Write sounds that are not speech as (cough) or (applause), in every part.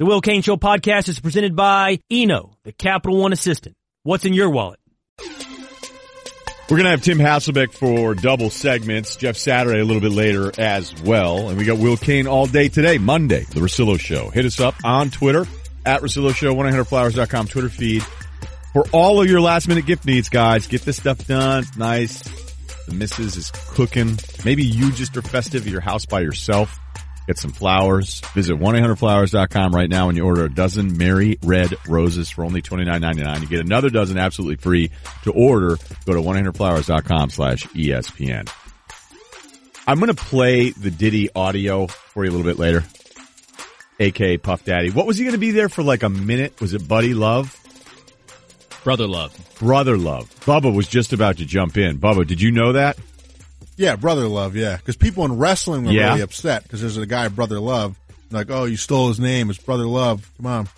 The Will Cain Show podcast is presented by Eno, the Capital One Assistant. What's in your wallet? We're going to have Tim Hasselbeck for double segments. Jeff Saturday a little bit later as well. And we got Will Cain all day today, Monday, The Russillo Show. Hit us up on Twitter at Russillo Show, 100flowers.com Twitter feed. For all of your last minute gift needs, guys, get this stuff done. It's nice. The missus is cooking. Maybe you just are festive at your house by yourself. Get some flowers. Visit 1-800-Flowers.com right now and you order a dozen Mary Red Roses for only $29.99. You get another dozen absolutely free to order. Go to 1-800-Flowers.com slash ESPN. I'm going to play the Diddy audio for you a little bit later. aka Puff Daddy. What was he going to be there for like a minute? Was it Buddy Love? Brother Love. Brother Love. Bubba was just about to jump in. Bubba, did you know that? Yeah, brother love. Yeah, because people in wrestling were Yeah. really upset because there's a guy, brother love. Like, oh, you stole his name. It's brother love. Come on.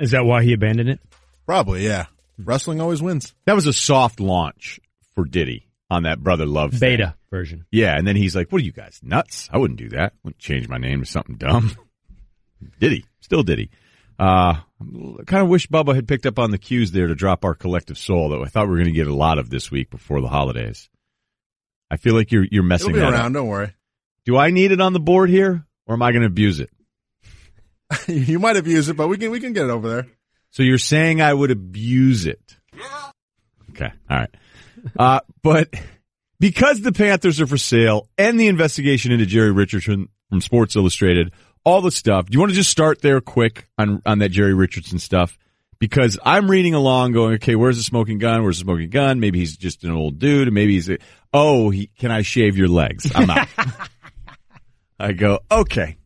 Is that why he abandoned it? Probably, yeah. Wrestling always wins. That was a soft launch for Diddy on that Brother Love thing. Beta version. Yeah, and then he's like, "What are you guys nuts? I wouldn't do that. Wouldn't change my name to something dumb." (laughs) Diddy, still Diddy. Uh, I kind of wish Bubba had picked up on the cues there to drop our collective soul. Though I thought we were going to get a lot of this week before the holidays. I feel like you're you're messing It'll be that around. up. Don't worry. Do I need it on the board here, or am I going to abuse it? (laughs) you might abuse it, but we can we can get it over there. So you're saying I would abuse it? Okay, all right. Uh, (laughs) but because the Panthers are for sale and the investigation into Jerry Richardson from Sports Illustrated, all the stuff. Do you want to just start there quick on on that Jerry Richardson stuff? Because I'm reading along, going, okay, where's the smoking gun? Where's the smoking gun? Maybe he's just an old dude, and maybe he's a, oh, he, can I shave your legs? I'm out. (laughs) I go, okay.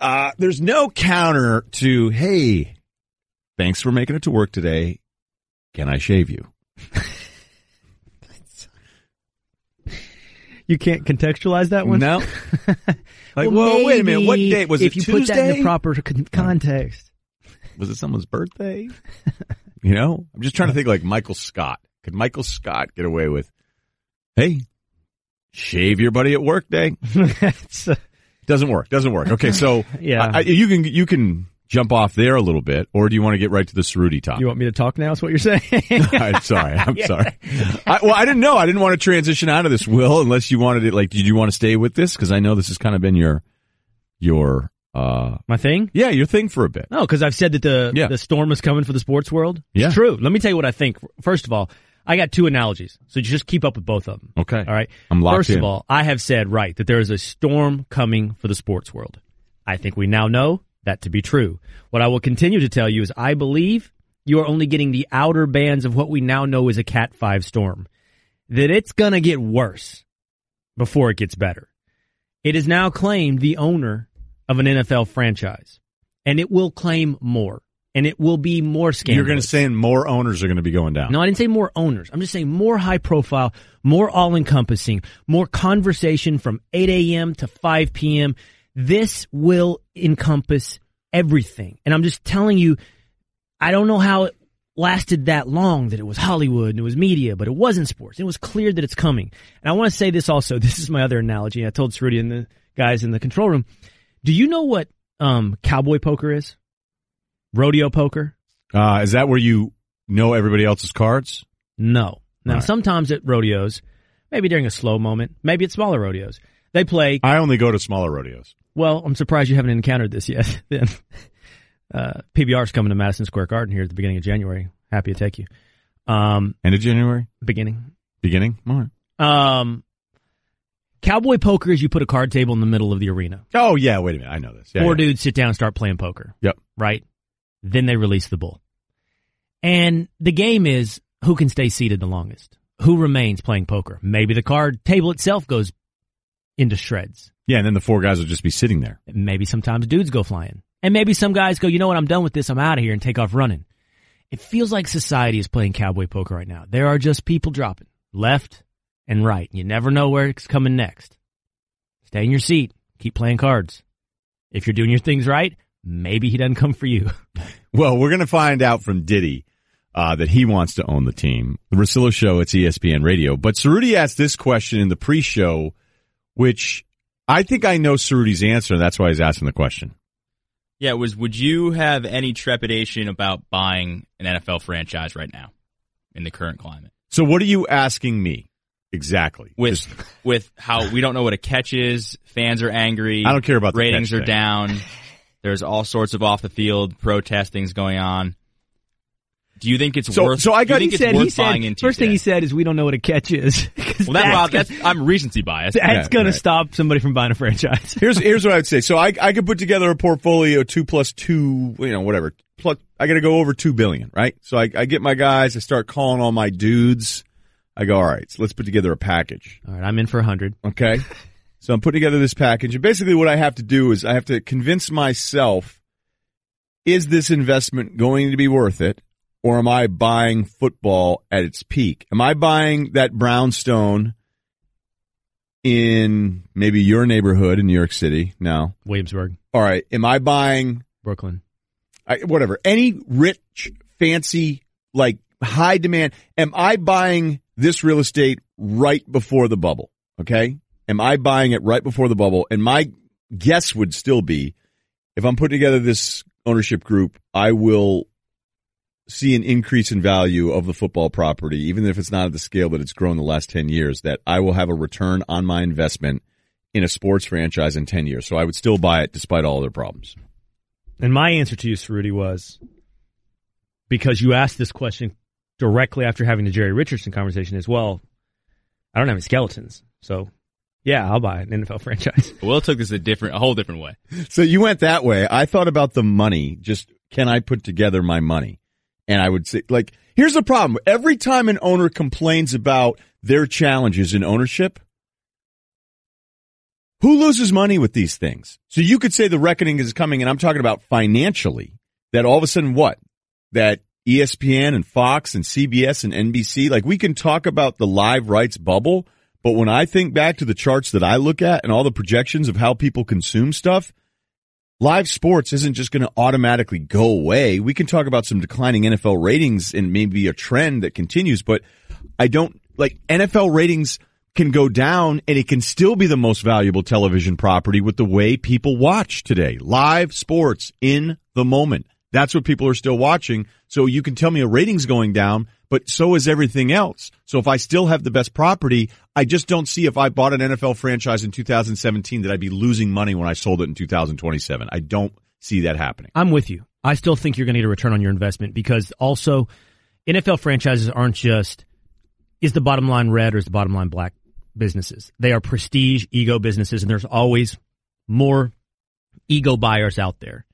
Uh, there's no counter to, hey, thanks for making it to work today. Can I shave you? (laughs) You can't contextualize that one? No. (laughs) Like, Well, whoa, wait a minute. What date day was if it? you put that in the proper con- context. Was it someone's birthday? (laughs) you know, I'm just trying to think like Michael Scott. Could Michael Scott get away with, hey, shave your buddy at work day? (laughs) Uh, Doesn't work. Doesn't work. Okay, so (laughs) Yeah. I, I- you can you can jump off there a little bit, or do you want to get right to the Cerruti topic? you want me to talk now? Is what you're saying? I'm sorry. I'm sorry. I, well, I didn't know. I didn't want to transition out of this, Will, unless you wanted it. Like, did you want to stay with this? Because I know this has kind of been your your uh My thing? yeah your thing for a bit. No, because I've said that the Yeah. the storm is coming for the sports world. Yeah. It's true. Let me tell you what I think. First of all, I got two analogies, so just keep up with both of them. Okay. All right. I'm locked First in. of all, I have said right that there is a storm coming for the sports world. I think we now know that to be true. What I will continue to tell you is I believe you are only getting the outer bands of what we now know is a Cat 5 storm. That it's going to get worse before it gets better. It is now claimed the owner of an NFL franchise, and it will claim more, and it will be more scandalous. You're going to say more owners are going to be going down. No, I didn't say more owners. I'm just saying more high profile, more all encompassing, more conversation from 8 a.m. to 5 p.m. This will encompass everything. And I'm just telling you, I don't know how it lasted that long that it was Hollywood and it was media, but it wasn't sports. It was clear that it's coming. And I want to say this also. (laughs) This is my other analogy. I told Cerruti and the guys in the control room. Do you know what um, cowboy poker is? Rodeo poker? Uh, is that where you know everybody else's cards? No. Now, right. sometimes at rodeos, maybe during a slow moment, maybe at smaller rodeos, they play. I only go to smaller rodeos. Well, I'm surprised you haven't encountered this yet. (laughs) then, uh, PBR's coming to Madison Square Garden here at the beginning of January. Happy to take you. Um, End of January, beginning. beginning. All right. Um, cowboy poker is you put a card table in the middle of the arena. Oh yeah, wait a minute. I know this. Yeah, Four yeah. dudes sit down and start playing poker. Yep. Right? Then they release the bull. And the game is who can stay seated the longest? Who remains playing poker? Maybe the card table itself goes into shreds. Yeah, and then the four guys will just be sitting there. Maybe sometimes dudes go flying. And maybe some guys go, you know what, I'm done with this, I'm out of here and take off running. It feels like society is playing cowboy poker right now. There are just people dropping left and right. You never know where it's coming next. Stay in your seat. Keep playing cards. If you're doing your things right, maybe he doesn't come for you. (laughs) Well, we're going to find out from Diddy uh, that he wants to own the team. The Russillo Show, it's ESPN Radio. But Cerruti asked this question in the pre-show, which I think I know Cerruti's answer. and That's why he's asking the question. Yeah, it was would you have any trepidation about buying an NFL franchise right now in the current climate? So what are you asking me exactly? With Just- with how we don't know what a catch is, fans are angry. I don't care about the ratings catch are thing. down. There's all sorts of off the field protestings going on. Do you think it's So- worth? so I got- think he said, he said, buying into first thing today? he said is we don't know what a catch is." (laughs) Well, that, well, that's, that's I'm recency biased. that's Yeah, going right. to stop somebody from buying a franchise. here's (laughs) here's what I would say. So I I could put together a portfolio two plus two, you know, whatever. Plus I got to go over two billion, right? So I, I get my guys. I start calling all my dudes. I go, all right, so let's put together a package. All right, I'm in for a hundred. Okay. so I'm putting together this package. And basically what I have to do is I have to convince myself, is this investment going to be worth it? Or am I buying football at its peak? Am I buying that brownstone in maybe your neighborhood in New York City? No. Williamsburg, All right. Am I buying Brooklyn. I, whatever, any rich, fancy, like high demand. Am I buying this real estate right before the bubble? Okay. Am I buying it right before the bubble? And my guess would still be if I'm putting together this ownership group, I will see an increase in value of the football property, even if it's not at the scale that it's grown the last 10 years, that I will have a return on my investment in a sports franchise in 10 years. So I would still buy it despite all their problems. And my answer to you, Cerruti, was because you asked this question directly after having the Jerry Richardson conversation as well. I don't have any skeletons, so yeah, I'll buy an NFL (laughs) franchise. Will took this a different, a whole different way. So you went that way. I thought about the money. Just can I put together my money? And I would say, like, here's the problem. Every time an owner complains about their challenges in ownership, who loses money with these things? So you could say the reckoning is coming, and I'm talking about financially. That all of a sudden, what? That ESPN and Fox and CBS and NBC, like we can talk about the live rights bubble, but when I think back to the charts that I look at and all the projections of how people consume stuff, live sports isn't just going to automatically go away. We can talk about some declining NFL ratings and maybe a trend that continues, but I don't like NFL ratings can go down and it can still be the most valuable television property with the way people watch today. Live sports in the moment. That's what people are still watching. So you can tell me a rating's going down, but so is everything else. So if I still have the best property, I just don't see if I bought an NFL franchise in 2017 that I'd be losing money when I sold it in 2027. I don't see that happening. I'm with you. I still think you're going to get a return on your investment because also NFL franchises aren't just is the bottom line red or is the bottom line black businesses. They are prestige ego businesses and there's always more ego buyers out there.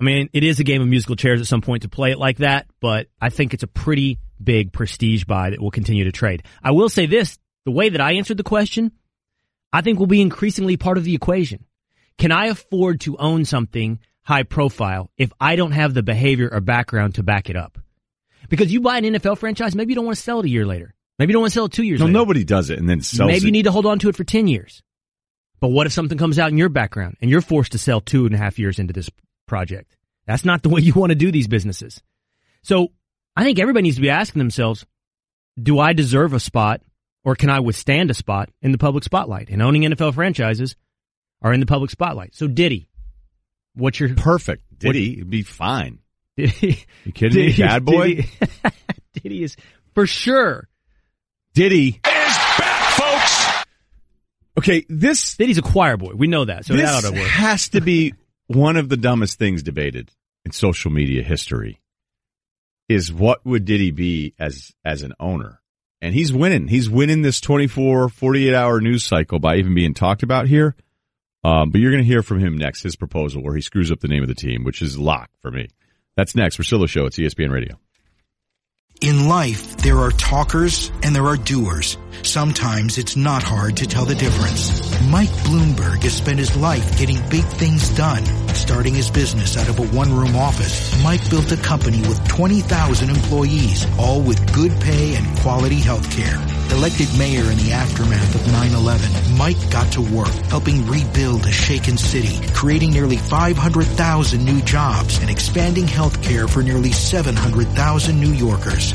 I mean, it is a game of musical chairs at some point to play it like that, but I think it's a pretty big prestige buy that will continue to trade. I will say this, the way that I answered the question, I think will be increasingly part of the equation. Can I afford to own something high profile if I don't have the behavior or background to back it up? Because you buy an NFL franchise, maybe you don't want to sell it a year later. Maybe you don't want to sell it two years No, later. nobody does it and then sells Maybe it. you need to hold on to it for 10 years. But what if something comes out in your background and you're forced to sell two and a half years into this project? That's not the way you want to do these businesses. So I think everybody needs to be asking themselves, do I deserve a spot or can I withstand a spot in the public spotlight? And owning NFL franchises are in the public spotlight. So Diddy, what's your Perfect. Diddy, it'd be fine. (laughs) Diddy? You kidding me, bad boy? Diddy, (laughs) Diddy is for sure. Diddy. Is back, folks. Okay, this Diddy's a choir boy. We know that. So this that ought to work. has to be one of the dumbest things debated in social media history. Is what would Diddy be as as an owner? And he's winning. He's winning this 24, 48 hour news cycle by even being talked about here. Um, but you're going to hear from him next, his proposal where he screws up the name of the team, which is lock for me. That's next. Russillo Show. It's ESPN Radio. In life, there are talkers and there are doers. Sometimes it's not hard to tell the difference. Mike Bloomberg has spent his life getting big things done. Starting his business out of a one-room office, Mike built a company with 20,000 employees, all with good pay and quality health care. Elected mayor in the aftermath of 9-11, Mike got to work helping rebuild a shaken city, creating nearly 500,000 new jobs and expanding health care for nearly 700,000 New Yorkers.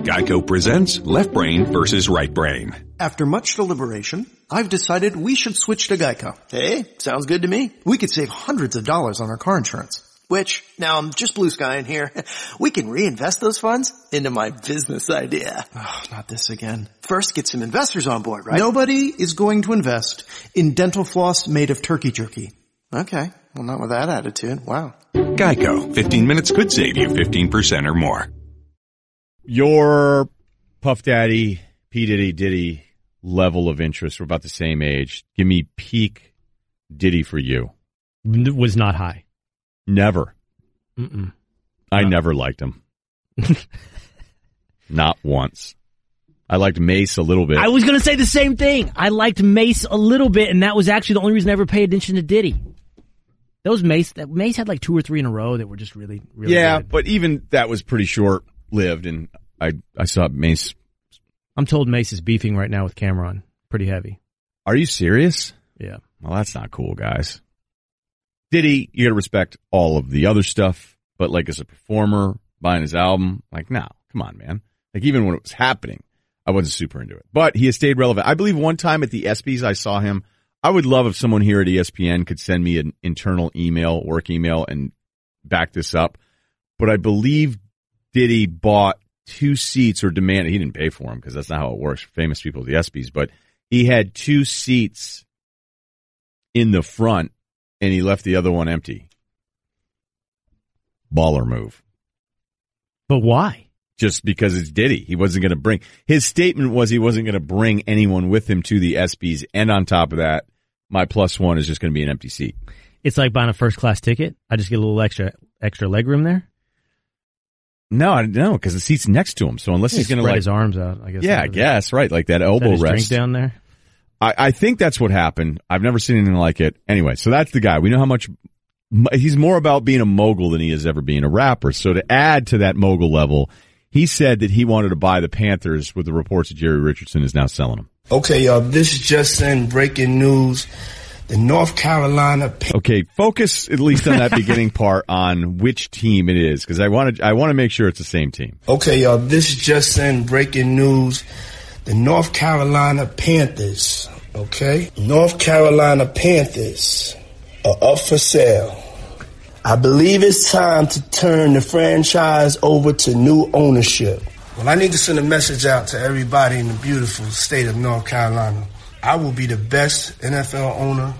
Geico presents Left Brain versus Right Brain. After much deliberation, I've decided we should switch to Geico. Hey, sounds good to me. We could save hundreds of dollars on our car insurance. Which, now I'm just blue sky in here. (laughs) We can reinvest those funds into my business idea. Oh, not this again. First, get some investors on board, right? Nobody is going to invest in dental floss made of turkey jerky. Okay. Well, not with that attitude. Wow. Geico. 15 minutes could save you 15% or more. Your Puff Daddy, P. Diddy, Diddy level of interest, we're about the same age. Give me peak Diddy for you. Was not high. Never. Mm-mm. I never liked him. (laughs) Not once. I liked Mase a little bit. I was going to say the same thing. I liked Mase a little bit, and that was actually the only reason I ever paid attention to Diddy. Those Mase, that Mase had like two or three in a row that were just really, really yeah, good. but even that was pretty short lived, and I I saw Mase. I'm told Mase is beefing right now with Cam'ron. Pretty heavy. Are you serious? Yeah. Well, that's not cool, guys. Diddy, you got to respect all of the other stuff, but like as a performer, buying his album, like, no, come on, man. Like even when it was happening, I wasn't super into it. But he has stayed relevant. I believe one time at the ESPYS, I saw him. I would love if someone here at ESPN could send me an internal email, work email, and back this up. But I believe Diddy bought two seats or demanded. He didn't pay for them because that's not how it works for famous people at the ESPYS. But he had two seats in the front, and he left the other one empty. Baller move. But why? Just because it's Diddy. He wasn't going to bring, his statement was he wasn't going to bring anyone with him to the ESPYs. And on top of that, my plus one is just going to be an empty seat. It's like buying a first class ticket. I just get a little extra extra leg room there. No, I no, because the seat's next to him. So unless he's Spread going to like, his arms out. I guess. yeah, I guess right, like that Set elbow his drink rest. down there. I, I think that's what happened. I've never seen anything like it. Anyway, so that's the guy. We know how much he's more about being a mogul than he is ever being a rapper. So to add to that mogul level, he said that he wanted to buy the Panthers with the reports that Jerry Richardson is now selling them. Okay, y'all, this is just in breaking news. The North Carolina Okay, focus at least on that beginning part on which team it is because I want to I want to make sure it's the same team. Okay, y'all, this is just in breaking news. The North Carolina Panthers, okay? North Carolina Panthers are up for sale. I believe it's time to turn the franchise over to new ownership. Well, I need to send a message out to everybody in the beautiful state of North Carolina. I will be the best NFL owner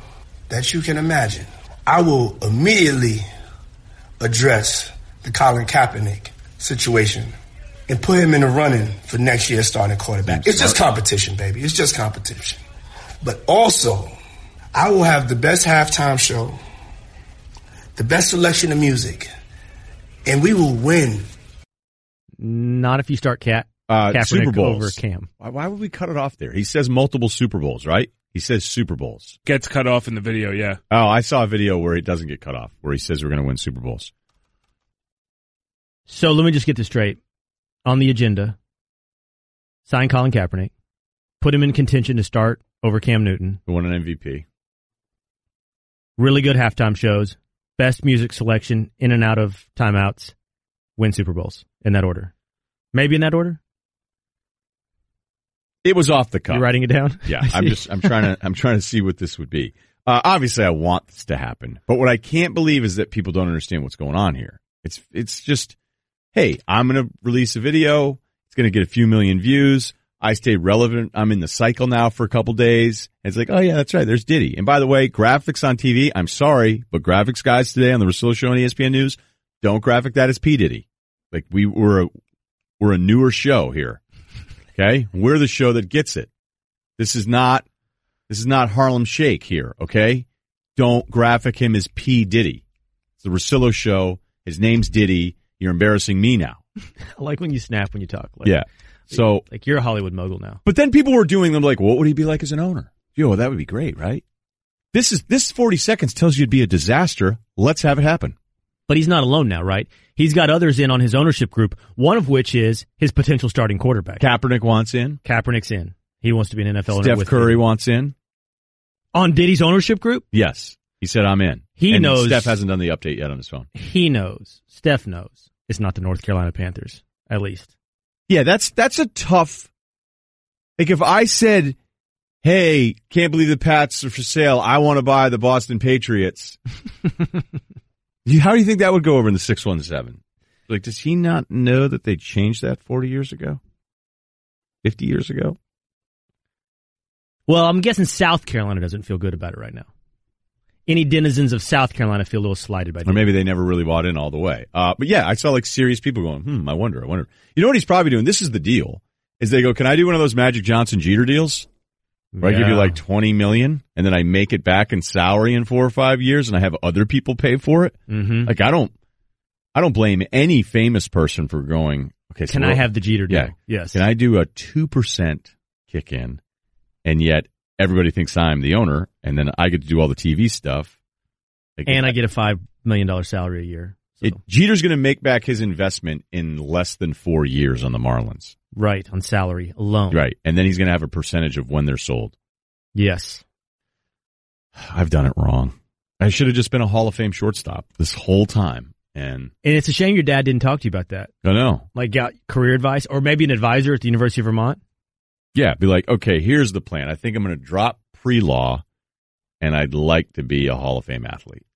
that you can imagine. I will immediately address the Colin Kaepernick situation and put him in the running for next year's starting quarterback. It's just competition, baby. It's just competition. But also, I will have the best halftime show, the best selection of music, and we will win. Not if you start cat Uh, Super Bowls. over Cam. Why, why would we cut it off there? He says multiple Super Bowls, right? He says Super Bowls. Gets cut off in the video, yeah. Oh, I saw a video where it doesn't get cut off, where he says we're going to win Super Bowls. So let me just get this straight. On the agenda, sign Colin Kaepernick, put him in contention to start over Cam Newton. Who won an MVP? Really good halftime shows, best music selection in and out of timeouts, win Super Bowls in that order. Maybe in that order. It was off the cuff. You're writing it down. Yeah, (laughs) I'm just I'm trying to I'm trying to see what this would be. Uh, obviously, I want this to happen, but what I can't believe is that people don't understand what's going on here. It's it's just, hey, I'm going to release a video. It's going to get a few million views. I stay relevant. I'm in the cycle now for a couple days. And it's like, oh yeah, that's right. There's Diddy. And by the way, graphics on TV. I'm sorry, but graphics guys today on the Russillo Show on ESPN News don't graphic that as P Diddy. Like we were a we're a newer show here. Okay, we're the show that gets it. This is not this is not Harlem Shake here. Okay, don't graphic him as P Diddy. It's the Russillo Show. His name's Diddy. You're embarrassing me now. (laughs) I like when you snap when you talk. Like, Yeah. So, like you're a Hollywood mogul now. but then people were doing them like, what would he be like as an owner? Yo, that would be great, right? This is this 40 seconds tells you it'd be a disaster. Let's have it happen. But he's not alone now, right? He's got others in on his ownership group, one of which is his potential starting quarterback. Kaepernick wants in. Kaepernick's in. He wants to be an NFL owner Steph with Curry Diddy. wants in. On Diddy's ownership group? Yes. He said I'm in. He And knows- Steph hasn't done the update yet on his phone. He knows. Steph knows. It's not the North Carolina Panthers, at least. Yeah, that's that's a tough. Like if I said, "Hey, can't believe the Pats are for sale. I want to buy the Boston Patriots." (laughs) How do you think that would go over in the six one seven? Like, does he not know that they changed that forty years ago, fifty years ago? Well, I'm guessing South Carolina doesn't feel good about it right now. Any denizens of South Carolina feel a little slighted by that? Or maybe they never really bought in all the way. Uh, but yeah, I saw like serious people going, "Hmm, I wonder, I wonder." You know what he's probably doing? This is the deal: is they go, "Can I do one of those Magic Johnson Jeter deals?" Where I give you like 20 million and then I make it back in salary in four or five years and I have other people pay for it. Mhm. Like I don't, I don't blame any famous person for going, okay, so Can I have the Jeter deal? Yeah. Yes. Can I do a 2% kick in and yet everybody thinks I'm the owner and then I get to do all the TV stuff. Like, and I get a $5 million salary a year. So, it, Jeter's going to make back his investment in less than four years on the Marlins. Right, on salary alone. Right. And then he's going to have a percentage of when they're sold. Yes. I've done it wrong. I should have just been a Hall of Fame shortstop this whole time. And And it's a shame your dad didn't talk to you about that. I know. Like, got career advice or maybe an advisor at the University of Vermont. Yeah, be like, okay, here's the plan. I think I'm going to drop pre law and I'd like to be a Hall of Fame athlete.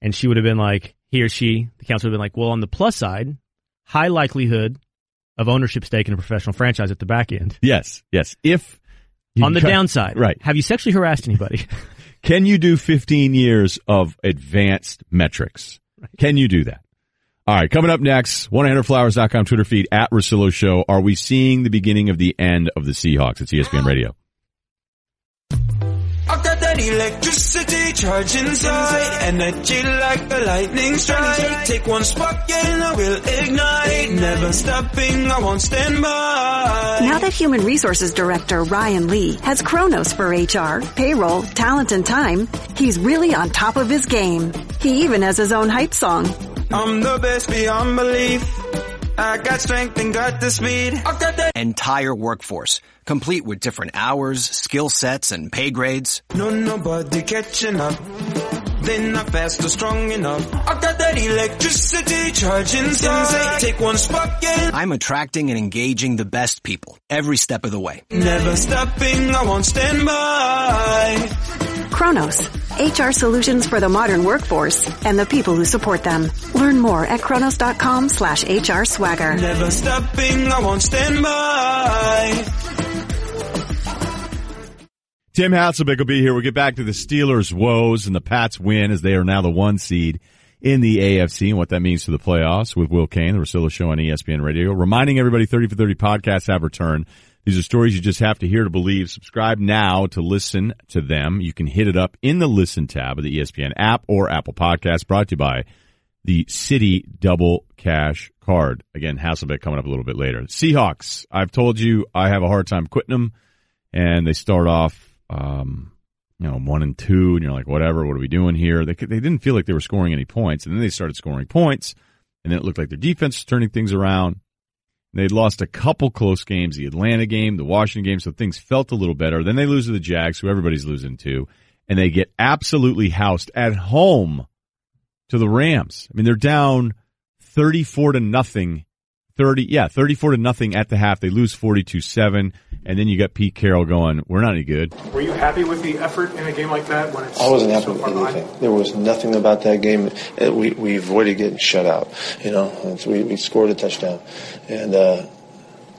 And she would have been like, he or she, the council would have been like, well, on the plus side, high likelihood of ownership stake in a professional franchise at the back end. Yes, yes. If on the downside, right. Have you sexually harassed anybody? (laughs) Can you do 15 years of advanced metrics? Can you do that? All right, coming up next, 100flowers.com Twitter feed at Russillo Show. Are we seeing the beginning of the end of the Seahawks? It's ESPN Radio. I got that electricity charge inside, energy like a lightning strike. Take one spark and I will ignite. Never stopping, I won't stand by. Now that Human Resources Director Ryan Lee has Kronos for HR, payroll, talent, and time, he's really on top of his game. He even has his own hype song. I'm the best beyond belief. I got strength and got the speed. I've got that. Entire workforce, complete with different hours, skill sets, and pay grades. No, nobody catching up. They're not fast or strong enough. I got that electricity charge inside. Take one spark and I'm attracting and engaging the best people every step of the way. never stopping, I won't stand by. Kronos, HR solutions for the modern workforce and the people who support them. Learn more at kronos.com slash HR swagger. Never stopping, I won't stand by. Tim Hasselbeck will be here. We'll get back to the Steelers' woes and the Pats' win as they are now the one seed in the AFC and what that means to the playoffs with Will Cain, the Russillo Show on ESPN Radio. Reminding everybody 30 for 30 podcasts have returned. These are stories you just have to hear to believe. Subscribe now to listen to them. You can hit it up in the listen tab of the ESPN app or Apple Podcasts brought to you by the Citi Double Cash Card. Again, Hasselbeck coming up a little bit later. Seahawks. I've told you I have a hard time quitting them and they start off, um, you know, one and two, and you're like, whatever, what are we doing here? They, they didn't feel like they were scoring any points, and then they started scoring points, and then it looked like their defense was turning things around. They'd lost a couple close games, the Atlanta game, the Washington game, so things felt a little better. Then they lose to the Jags, who everybody's losing to, and they get absolutely housed at home to the Rams. I mean, they're down 34 to nothing 30, yeah, 34 to nothing at the half. They lose 42-7. And then you got Pete Carroll going, we're not any good. Were you happy with the effort in a game like that when it's I wasn't happy so with far behind? anything. There was nothing about that game. We we avoided getting shut out. You know, It's- we we scored a touchdown, and uh,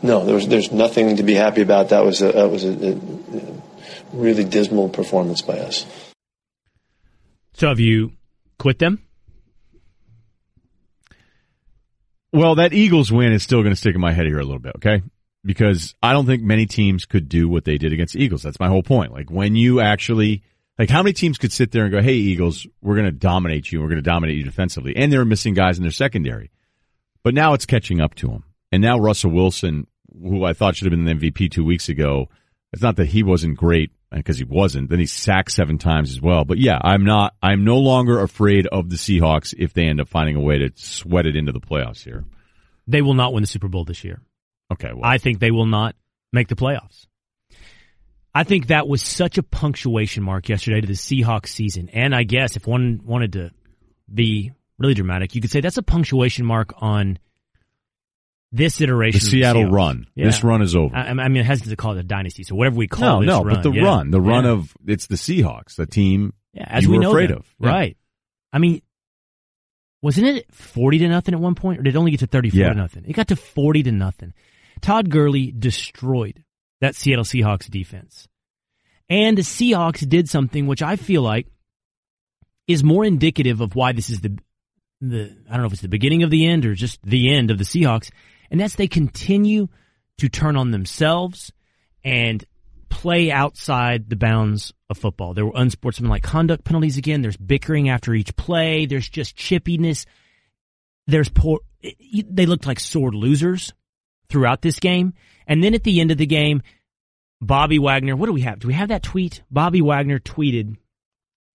no, there was there's nothing to be happy about. That was a that was a, a really dismal performance by us. So have you quit them? Well, that Eagles win is still going to stick in my head here a little bit, okay? Because I don't think many teams could do what they did against the Eagles. That's my whole point. Like when you actually, like how many teams could sit there and go, hey, Eagles, we're going to dominate you. We're going to dominate you defensively. And they're missing guys in their secondary. But now it's catching up to them. And now Russell Wilson, who I thought should have been the MVP two weeks ago, it's not that he wasn't great because he wasn't. Then he sacked seven times as well. But yeah, I'm not. I'm no longer afraid of the Seahawks if they end up finding a way to sweat it into the playoffs here. They will not win the Super Bowl this year. Okay, well, I think they will not make the playoffs. I think that was such a punctuation mark yesterday to the Seahawks season. And I guess if one wanted to be really dramatic, you could say that's a punctuation mark on this iteration. the Seattle run. Yeah. This run is over. I, I mean, I hesitate to call it a dynasty. So whatever we call no, no, run, but the yeah. run, the run Yeah. of it's the Seahawks, the team Yeah, as you we were know afraid them. of. Right. I mean, wasn't it 40 to nothing at one point or did it only get to 34 Yeah. to nothing? It got to 40 to nothing. Todd Gurley destroyed that Seattle Seahawks defense. And the Seahawks did something which I feel like is more indicative of why this is the the I don't know if it's the beginning of the end or just the end of the Seahawks, and that's they continue to turn on themselves and play outside the bounds of football. There were unsportsmanlike conduct penalties again. There's bickering after each play. There's just chippiness. There's poor. They looked like sore losers throughout this game, and then at the end of the game, Bobby Wagner. What do we have? Do we have that tweet? Bobby Wagner tweeted.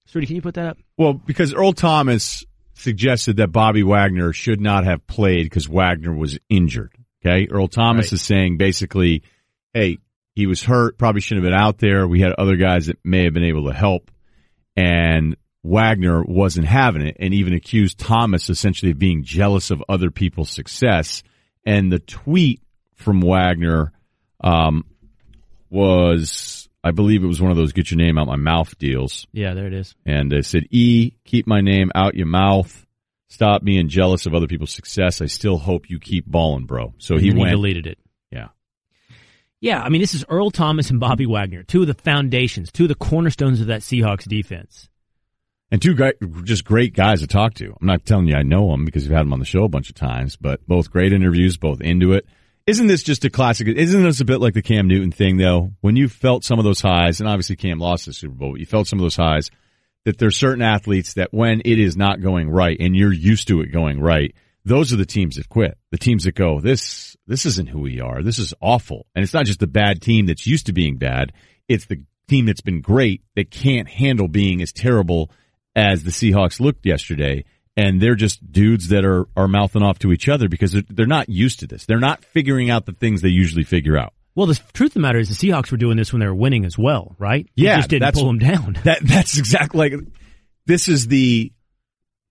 Srudy, can you put that up? Well, because Earl Thomas suggested that Bobby Wagner should not have played because Wagner was injured. Okay. Earl Thomas Right. is saying basically, hey, he was hurt, probably shouldn't have been out there. We had other guys that may have been able to help. And Wagner wasn't having it and even accused Thomas essentially of being jealous of other people's success. And the tweet from Wagner, um, was, I believe it was one of those get your name out my mouth deals Yeah, there it is. and they said, E, keep my name out your mouth. Stop being jealous of other people's success. I still hope you keep balling, bro. So he went. deleted it. Yeah. Yeah, I mean, this is Earl Thomas and Bobby Wagner, two of the foundations, two of the cornerstones of that Seahawks defense. And two guy, just great guys to talk to. I'm not telling you I know them because you've had them on the show a bunch of times, but both great interviews, both into it. Isn't this just a classic? Isn't this a bit like the Cam Newton thing though? When you felt some of those highs, and obviously Cam lost the Super Bowl, but you felt some of those highs that there's certain athletes that when it is not going right and you're used to it going right, those are the teams that quit. The teams that go, this, this isn't who we are. This is awful. And it's not just the bad team that's used to being bad. It's the team that's been great that can't handle being as terrible as the Seahawks looked yesterday. And they're just dudes that are, are mouthing off to each other because they're, they're not used to this. They're not figuring out the things they usually figure out. Well, the truth of the matter is the Seahawks were doing this when they were winning as well, right? They Yeah, just didn't pull them down. (laughs) That that's exactly like this is the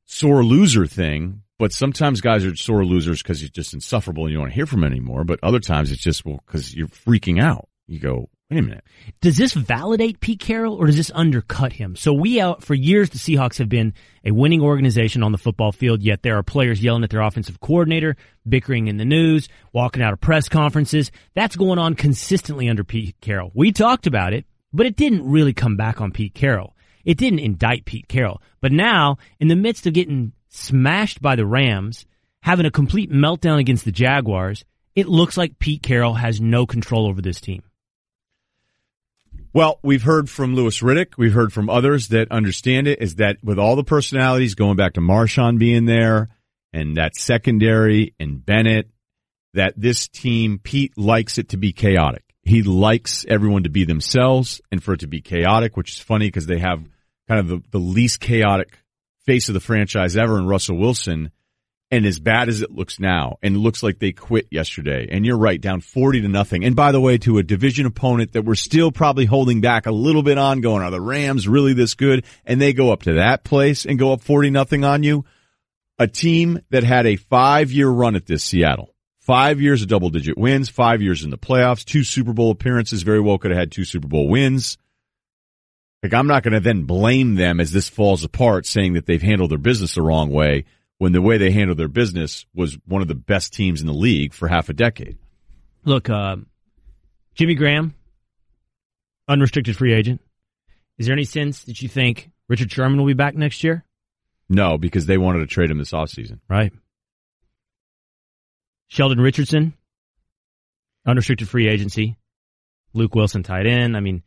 sore loser thing. But sometimes guys are sore losers because you're just insufferable and you don't want to hear from them anymore. But other times it's just well because you're freaking out. You go, wait a minute. Does this validate Pete Carroll or does this undercut him? So we out for years the Seahawks have been a winning organization on the football field, yet there are players yelling at their offensive coordinator, bickering in the news, walking out of press conferences. That's going on consistently under Pete Carroll. We talked about it, but it didn't really come back on Pete Carroll. It didn't indict Pete Carroll. But now, in the midst of getting smashed by the Rams, having a complete meltdown against the Jaguars, it looks like Pete Carroll has no control over this team. Well, we've heard from Louis Riddick. We've heard from others that understand it is that with all the personalities going back to Marshawn being there and that secondary and Bennett, that this team, Pete likes it to be chaotic. He likes everyone to be themselves and for it to be chaotic, which is funny because they have kind of the, the least chaotic face of the franchise ever in Russell Wilson. And as bad as it looks now, and looks like they quit yesterday, and you're right, down 40 to nothing. And by the way, to a division opponent that we're still probably holding back a little bit on going, are the Rams really this good? And they go up to that place and go up 40 nothing on you. A team that had a five year run at this Seattle. Five years of double digit wins, five years in the playoffs, two Super Bowl appearances, very well could have had two Super Bowl wins. Like I'm not going to then blame them as this falls apart saying that they've handled their business the wrong way when the way they handled their business was one of the best teams in the league for half a decade. Look, uh, Jimmy Graham, unrestricted free agent. Is there any sense that you think Richard Sherman will be back next year? No, because they wanted to trade him this offseason. Right. Sheldon Richardson, unrestricted free agency. Luke Wilson tight end. I mean,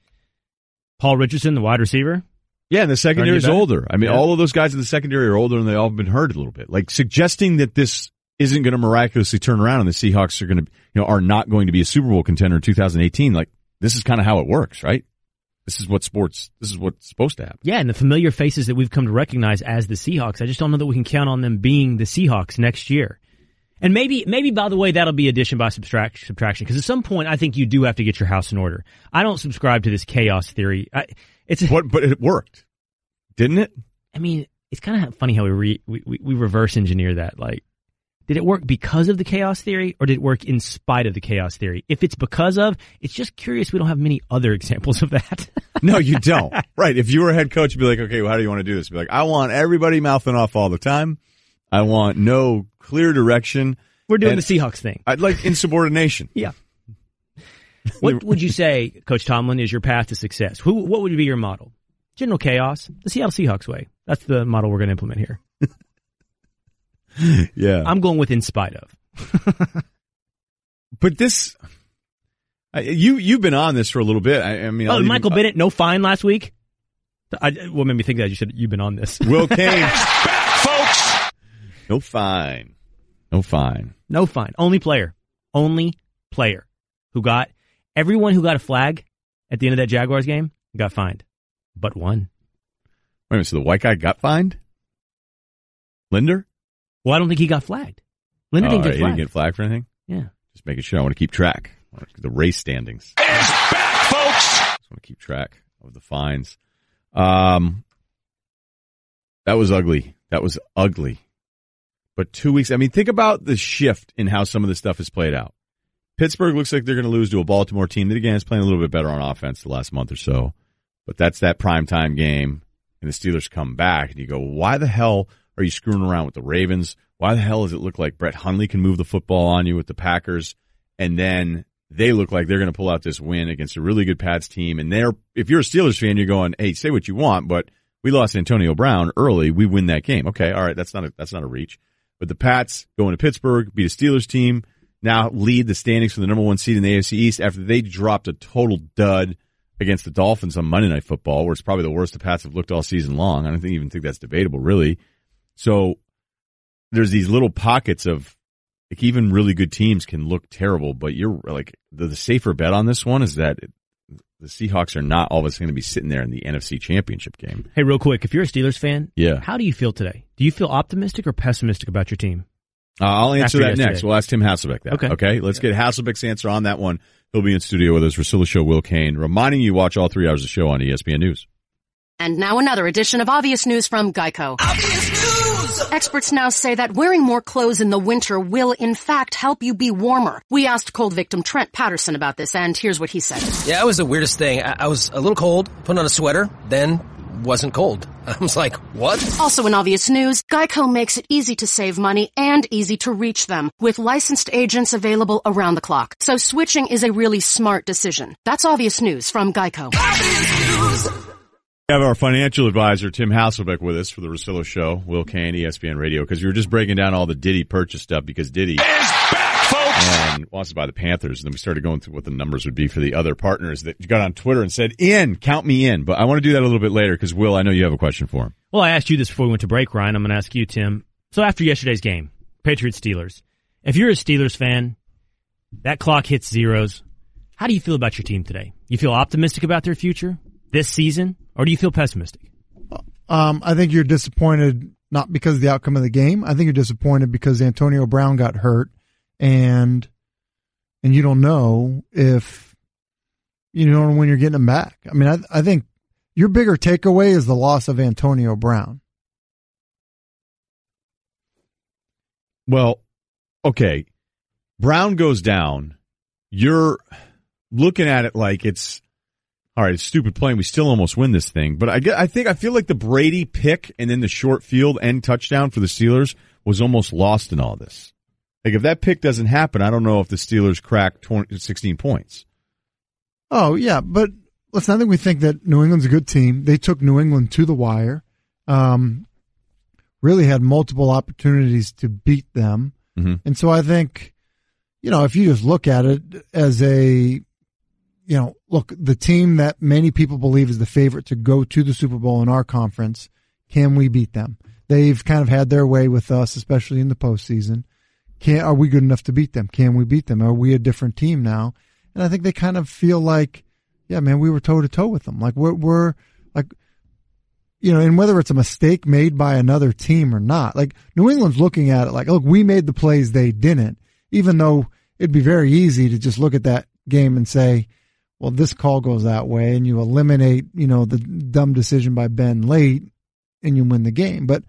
Paul Richardson, the wide receiver. Yeah, and the secondary is older. I mean, Yeah. all of those guys in the secondary are older and they all have been hurt a little bit. Like suggesting that this isn't going to miraculously turn around and the Seahawks are going to, you know, are not going to be a Super Bowl contender in 2018. Like this is kind of how it works, right? This is what sports. This is what's supposed to happen. Yeah, and the familiar faces that we've come to recognize as the Seahawks. I just don't know that we can count on them being the Seahawks next year. And maybe, maybe by the way, that'll be addition by subtract, subtraction. Because at some point, I think you do have to get your house in order. I don't subscribe to this chaos theory. I, it's what, but it worked, didn't it? I mean, it's kind of funny how we, re, we we reverse engineer that. Like, did it work because of the chaos theory, or did it work in spite of the chaos theory? If it's because of, it's just curious. We don't have many other (laughs) examples of that. no, you don't. (laughs) Right? If you were a head coach, you'd be like, okay, well, how do you want to do this? Be like, I want everybody mouthing off all the time. I want no clear direction. We're doing and the Seahawks thing. I'd like (laughs) insubordination. yeah. What would you say, Coach Tomlin, is your path to success? Who, what would be your model? General chaos, the Seattle Seahawks way. That's the model we're going to implement here. (laughs) yeah. I'm going with in spite of. but this, you you've been on this for a little bit. I, I mean, oh, I'll Michael even, Bennett, no fine last week. I, what made me think that? You said you've been on this. Will (laughs) Cain, folks. No fine. No fine. No fine. Only player. Only player who got everyone who got a flag at the end of that Jaguars game got fined, but one. Wait a minute. So the white guy got fined? Linder? Well, I don't think he got flagged. Linder didn't oh, get flagged. He didn't get flagged for anything? Yeah. Just making sure. I want to keep track. The race standings. It's back, folks. Just want to keep track of the fines. Um, that was ugly. That was ugly. But two weeks, I mean, think about the shift in how some of this stuff is played out. Pittsburgh looks like they're going to lose to a Baltimore team that, again, is playing a little bit better on offense the last month or so. But that's that primetime game, and the Steelers come back, and you go, why the hell are you screwing around with the Ravens? Why the hell does it look like Brett Hundley can move the football on you with the Packers? And then they look like they're going to pull out this win against a really good Pats team. And they're, if you're a Steelers fan, you're going, hey, say what you want, but we lost Antonio Brown early. We win that game. Okay. All right. That's not a, that's not a reach. But the Pats go into Pittsburgh, beat a Steelers team, now lead the standings for the number one seed in the AFC East after they dropped a total dud against the Dolphins on Monday Night Football, where it's probably the worst the Pats have looked all season long. I don't think, even think that's debatable, really. So there's these little pockets of like even really good teams can look terrible, but you're like the, the safer bet on this one is that it, the Seahawks are not all of us going to be sitting there in the NFC Championship game. Hey, real quick, if you're a Steelers fan, yeah, how do you feel today? Do you feel optimistic or pessimistic about your team? Uh, I'll answer that next. We'll ask Tim Hasselbeck that. Okay. Okay. Let's get Hasselbeck's answer on that one. He'll be in studio with us. Russillo Show, Will Cain, reminding you watch all three hours of the show on ESPN News. And now another edition of Obvious News from Geico. Experts now say that wearing more clothes in the winter will in fact help you be warmer. We asked cold victim Trent Patterson about this and here's what he said. Yeah, it was the weirdest thing. I, I was a little cold, put on a sweater, then wasn't cold. (laughs) I was like, what? Also in obvious news, Geico makes it easy to save money and easy to reach them with licensed agents available around the clock. So switching is a really smart decision. That's obvious news from Geico. We have our financial advisor, Tim Hasselbeck, with us for the Russillo Show, Will Cain, ESPN Radio, because you were just breaking down all the Diddy purchase stuff because Diddy is back, folks. And wants to buy the Panthers. And then we started going through what the numbers would be for the other partners that got on Twitter and said, in, count me in. But I want to do that a little bit later because, Will, I know you have a question for him. Well, I asked you this before we went to break, Ryan. I'm going to ask you, Tim. So after yesterday's game, Patriots Steelers, if you're a Steelers fan, that clock hits zeros. How do you feel about your team today? You feel optimistic about their future this season, or do you feel pessimistic? Um, I think you're disappointed not because of the outcome of the game. I think you're disappointed because Antonio Brown got hurt, and and you don't know if you know when you're getting them back. I mean, I, I think your bigger takeaway is the loss of Antonio Brown. Well, okay. Brown goes down. You're looking at it like it's all right. It's stupid playing. We still almost win this thing, but I get. I think I feel like the Brady pick and then the short field end touchdown for the Steelers was almost lost in all this. Like if that pick doesn't happen, I don't know if the Steelers crack 20, 16 points. Oh yeah, but listen, not think we think that New England's a good team. They took New England to the wire. Um, really had multiple opportunities to beat them, mm-hmm. and so I think, you know, if you just look at it as a, you know, look the team that many people believe is the favorite to go to the Super Bowl in our conference, can we beat them? They've kind of had their way with us, especially in the postseason. Can are we good enough to beat them? Can we beat them? Are we a different team now? And I think they kind of feel like yeah, man, we were toe to toe with them. Like we're, we're like, you know, and whether it's a mistake made by another team or not, like New England's looking at it like, look, we made the plays they didn't, even though it'd be very easy to just look at that game and say, well, this call goes that way and you eliminate, you know, the dumb decision by Ben late and you win the game. But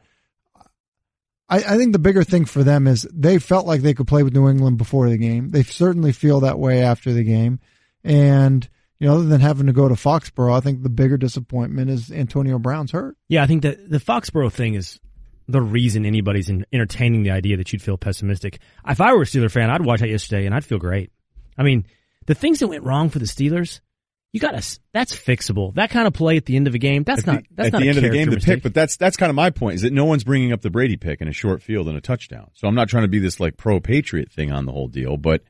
I, I think the bigger thing for them is they felt like they could play with New England before the game. They certainly feel that way after the game. And, you know, other than having to go to Foxborough, I think the bigger disappointment is Antonio Brown's hurt. Yeah, I think that the Foxborough thing is the reason anybody's in, entertaining the idea that you'd feel pessimistic. If I were a Steeler fan, I'd watch that yesterday and I'd feel great. I mean, the things that went wrong for the Steelers, you got to that's fixable. That kind of play at the end of a game, that's at not the, that's at not the a end of the game character to pick. But that's that's kind of my point is that no one's bringing up the Brady pick in a short field and a touchdown. So I'm not trying to be this like pro Patriot thing on the whole deal, but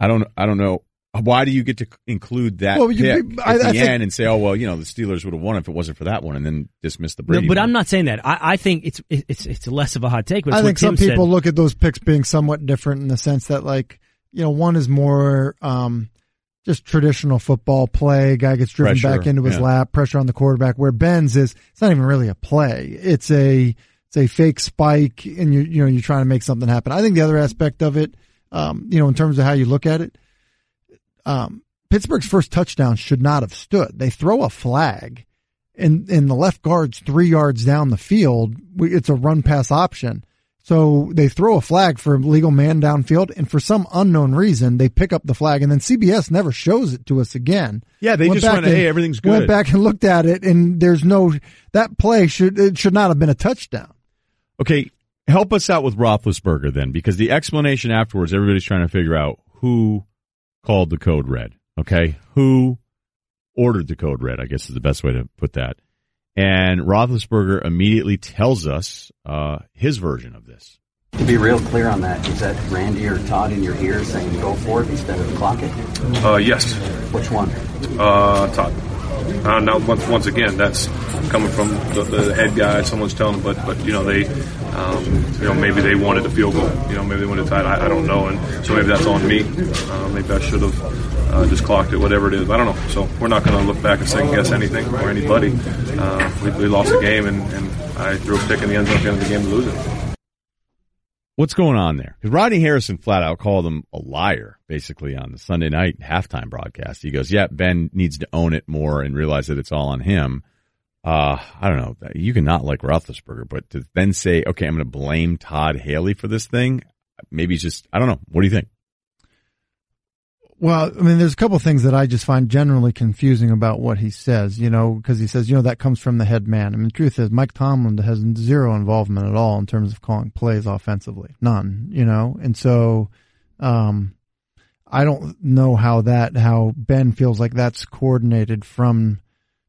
I don't I don't know why do you get to include that Well, you- pick I- at the I think- end and say, oh well, you know, the Steelers would have won if it wasn't for that one, and then dismiss the No, Brady. but one. I'm not saying that. I, I think it's it's it's less of a hot take. But I what think some Tim people said. look at those picks being somewhat different in the sense that like, you know, one is more, um, just traditional football play. Guy gets driven Pressure, back into his yeah. lap, pressure on the quarterback. Where Ben's is, it's not even really a play. It's a, it's a fake spike and you, you know, you're trying to make something happen. I think the other aspect of it, um, you know, in terms of how you look at it, um, Pittsburgh's first touchdown should not have stood. They throw a flag and, and the left guard's three yards down the field. It's a run pass option. So they throw a flag for a legal man downfield, and for some unknown reason, they pick up the flag, and then CBS never shows it to us again. Yeah, they just went, and- "Hey, everything's good. Went back and looked at it, and there's no that play should it should not have been a touchdown. Okay, help us out with Roethlisberger then, because the explanation afterwards, everybody's trying to figure out who called the code red. Okay, who ordered the code red? I guess is the best way to put that. And Roethlisberger immediately tells us uh, his version of this. To be real clear on that, is that Randy or Todd in your ear saying go for it instead of clock it? Uh, yes. Which one? Uh, Todd. Uh, now, once, once again, that's coming from the, the head guy. Someone's telling them, but but you know they, um, you know maybe they wanted a field goal. You know maybe they wanted tied. I, I don't know, and so maybe that's on me. Uh, maybe I should have uh, just clocked it, whatever it is. I don't know. So we're not going to look back and second guess anything or anybody. Uh, we, we lost the game, and, and I threw a pick in the end zone at the end of the game to lose it. What's going on there? Because Rodney Harrison flat out called him a liar, basically, on the Sunday night halftime broadcast. He goes, yeah, Ben needs to own it more and realize that it's all on him. Uh, I don't know. You can not like Roethlisberger, but to then say, okay, I'm going to blame Todd Haley for this thing, maybe he's just, I don't know. What do you think? Well, I mean, there's a couple things that I just find generally confusing about what he says, you know, because he says, you know, that comes from the head man. I mean, the truth is Mike Tomlin has zero involvement at all in terms of calling plays offensively. None, you know, and so, um, I don't know how that, how Ben feels like that's coordinated from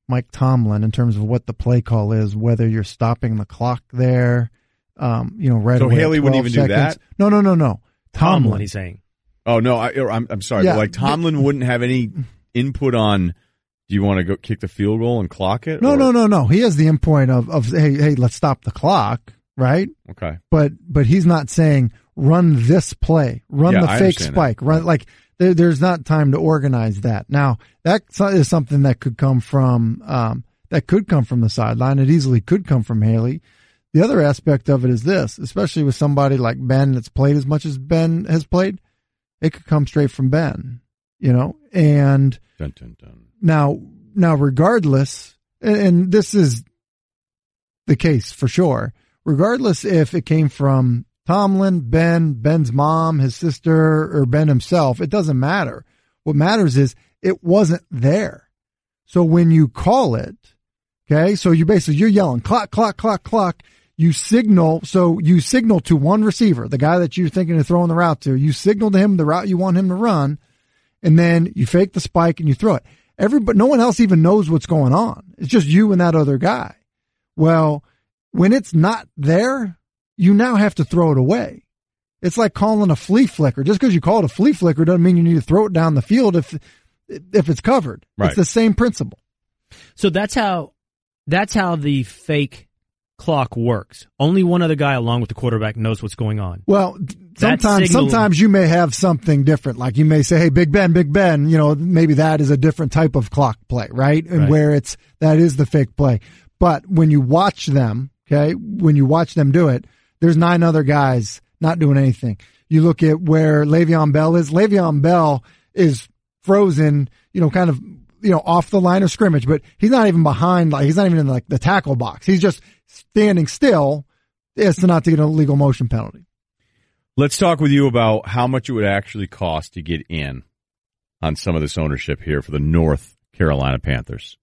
Mike Tomlin in terms of what the play call is, whether you're stopping the clock there, um, you know, right So away. at Haley wouldn't 12 even do that? No, no, no, no. Tomlin. Tomlin, he's saying. Oh, no, I, I'm, I'm sorry. Yeah. like Tomlin wouldn't have any input on, do you want to go kick the field goal and clock it? No, Or- no, no, no. He has the endpoint of, of hey, hey, let's stop the clock, right? Okay. But but he's not saying run this play, run Yeah, the I fake understand that. spike, run like there, there's not time to organize that. Now that is something that could come from um, that could come from the sideline. It easily could come from Haley. The other aspect of it is this, especially with somebody like Ben that's played as much as Ben has played, it could come straight from Ben, you know, and Dun, dun, dun. now, now, regardless, and, and this is the case for sure, regardless if it came from Tomlin, Ben, Ben's mom, his sister, or Ben himself, it doesn't matter. What matters is it wasn't there. So when you call it, okay, so you basically, you're yelling clock, clock, clock, clock. You signal, so you signal to one receiver, the guy that you're thinking of throwing the route to, you signal to him the route you want him to run, and then you fake the spike and you throw it. Everybody, no one else even knows what's going on. It's just you and that other guy. Well, when it's not there, you now have to throw it away. It's like calling a flea flicker. Just because you call it a flea flicker doesn't mean you need to throw it down the field if if it's covered. Right. It's the same principle. So that's how that's how the fake clock works. Only one other guy along with the quarterback knows what's going on. Well, sometimes signal- sometimes you may have something different. Like you may say, "Hey, Big Ben, Big Ben," you know, maybe that is a different type of clock play, right? And Right. where it's that is the fake play. But when you watch them, okay, when you watch them do it, there's nine other guys not doing anything. You look at where Le'Veon Bell is. Le'Veon Bell is frozen, you know, kind of, you know, off the line of scrimmage, but he's not even behind, like, he's not even in like the tackle box. He's just standing still as to not to get a legal motion penalty. Let's talk with you about how much it would actually cost to get in on some of this ownership here for the North Carolina Panthers.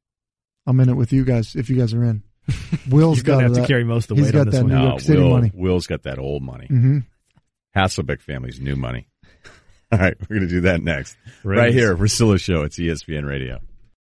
I'm in it with you guys if you guys are in. (laughs) Will's You're gonna got have to carry most of the he's weight got on this that one. New No, York City Will, money. Will's got that old money. hmm Hasselbeck family's new money. (laughs) All right, we're going to do that next. Raise. Right here, Russillo Show. It's ESPN Radio.